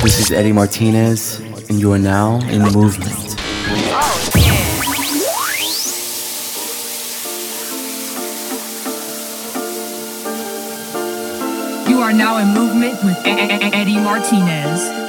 This is Eddie Martinez, and you are now in movement. You are now in movement with Eddie Martinez.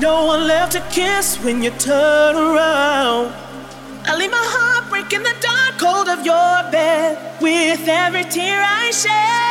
No one left to kiss when you turn around. I leave my heart breaking the dark cold of your bed with every tear I shed.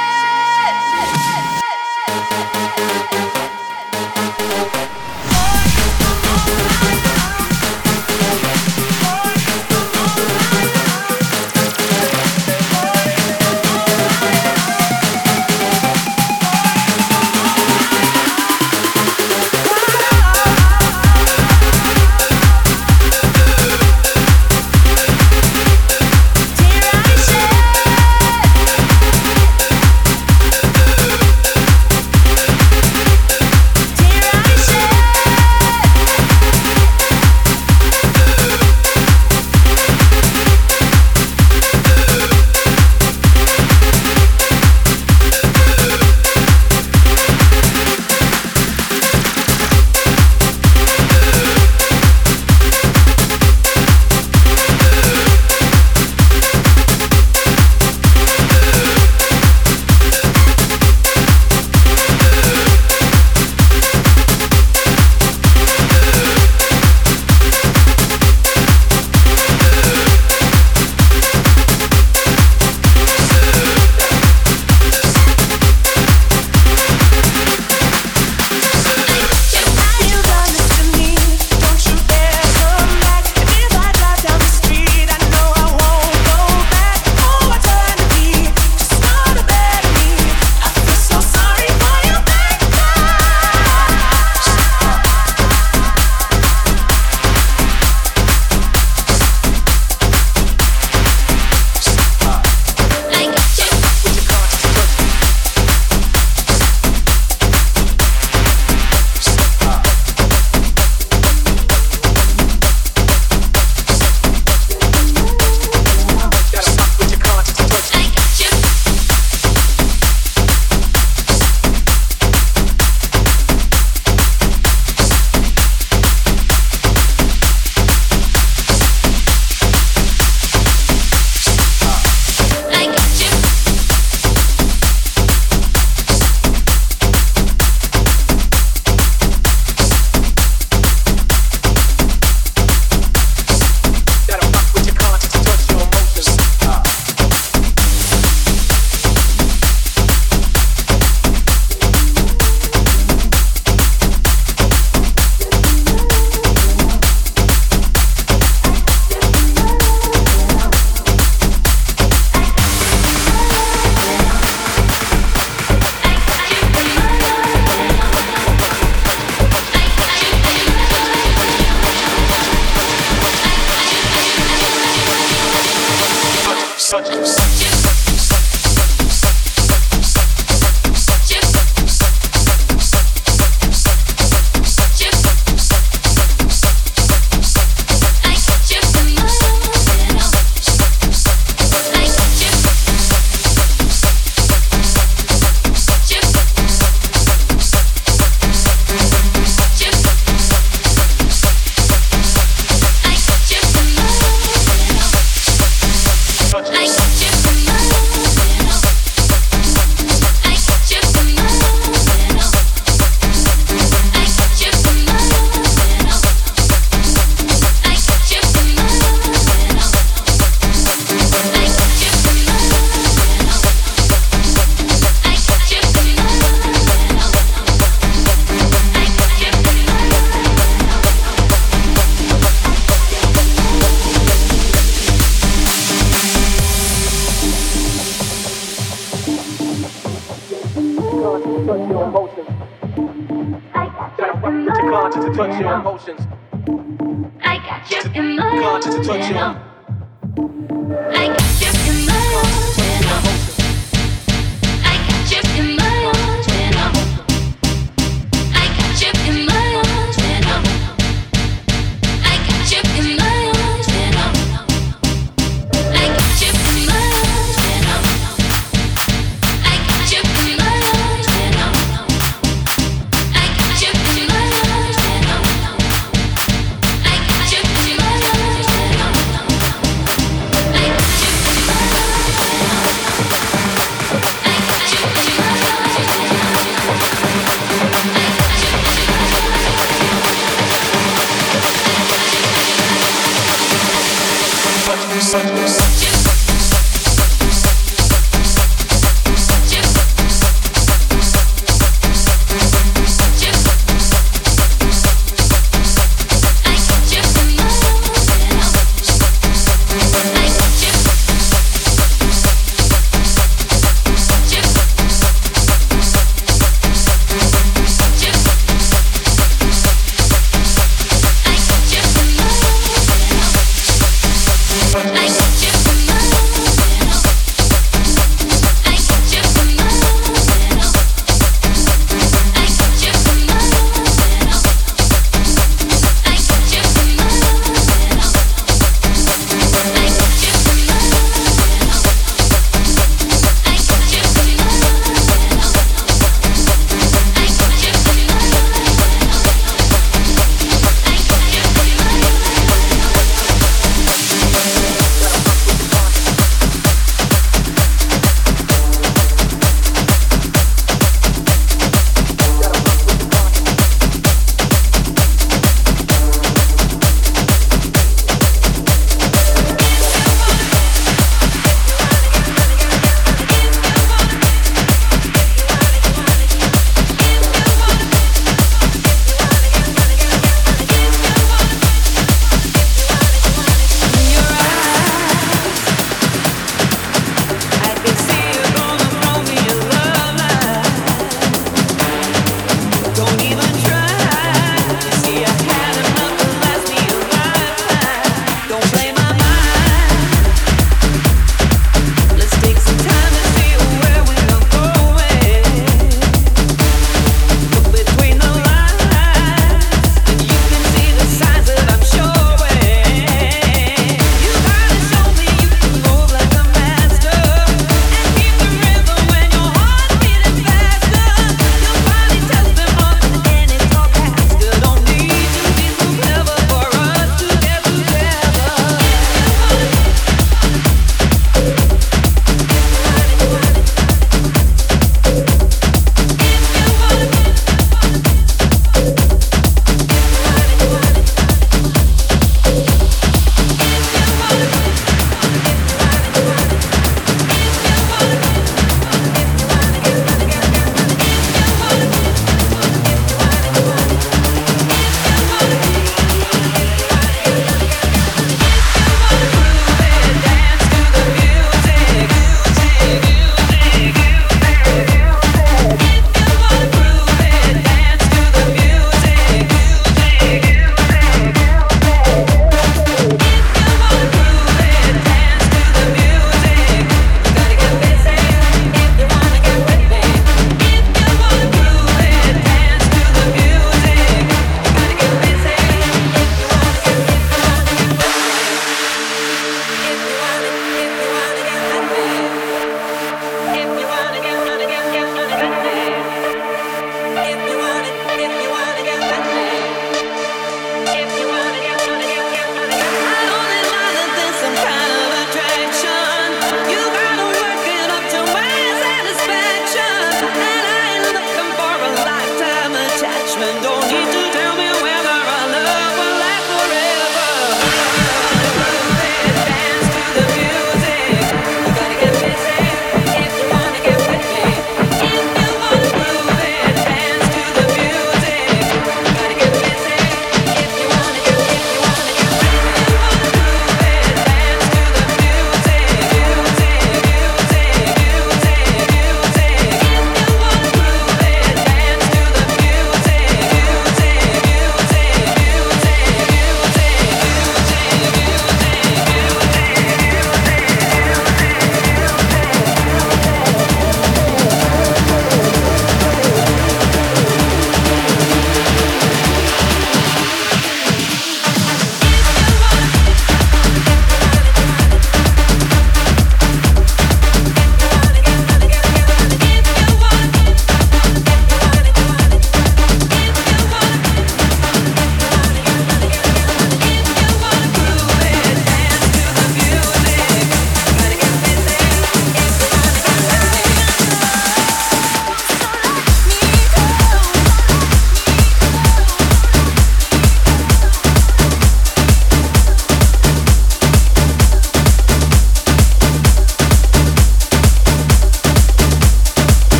conscious to touch your emotions. I Direct your conscious to touch your emotions. I got you in my conscious to touch your. emotions. I got you.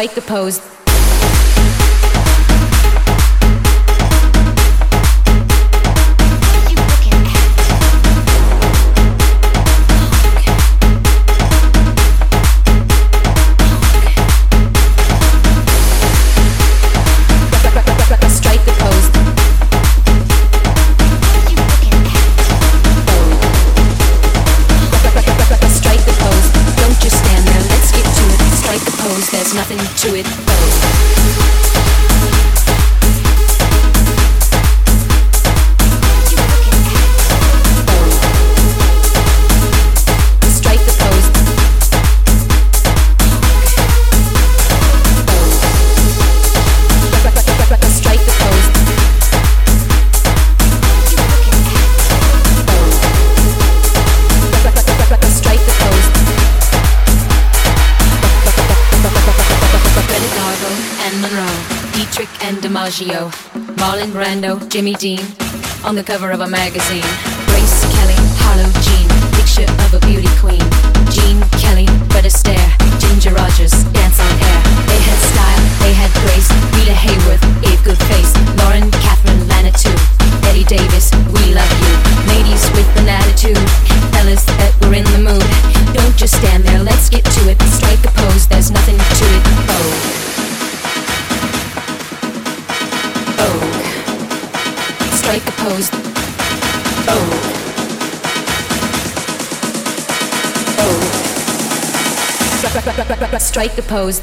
psychoposed Orlando, Jimmy Dean, on the cover of a magazine. Grace Kelly, Harlow Jean, picture of a beauty queen. Jean Kelly, better stare. Ginger Rogers, dance on air. They had style, they had grace. Rita Hayworth, a good face. Lauren Catherine Lana too. Eddie Davis, we love you. Ladies with an attitude, fellas that were in the mood. Don't just stand there, let's get to it. Strike a pose, there's nothing to it. Oh. Host. Oh. Oh. Strike the pose.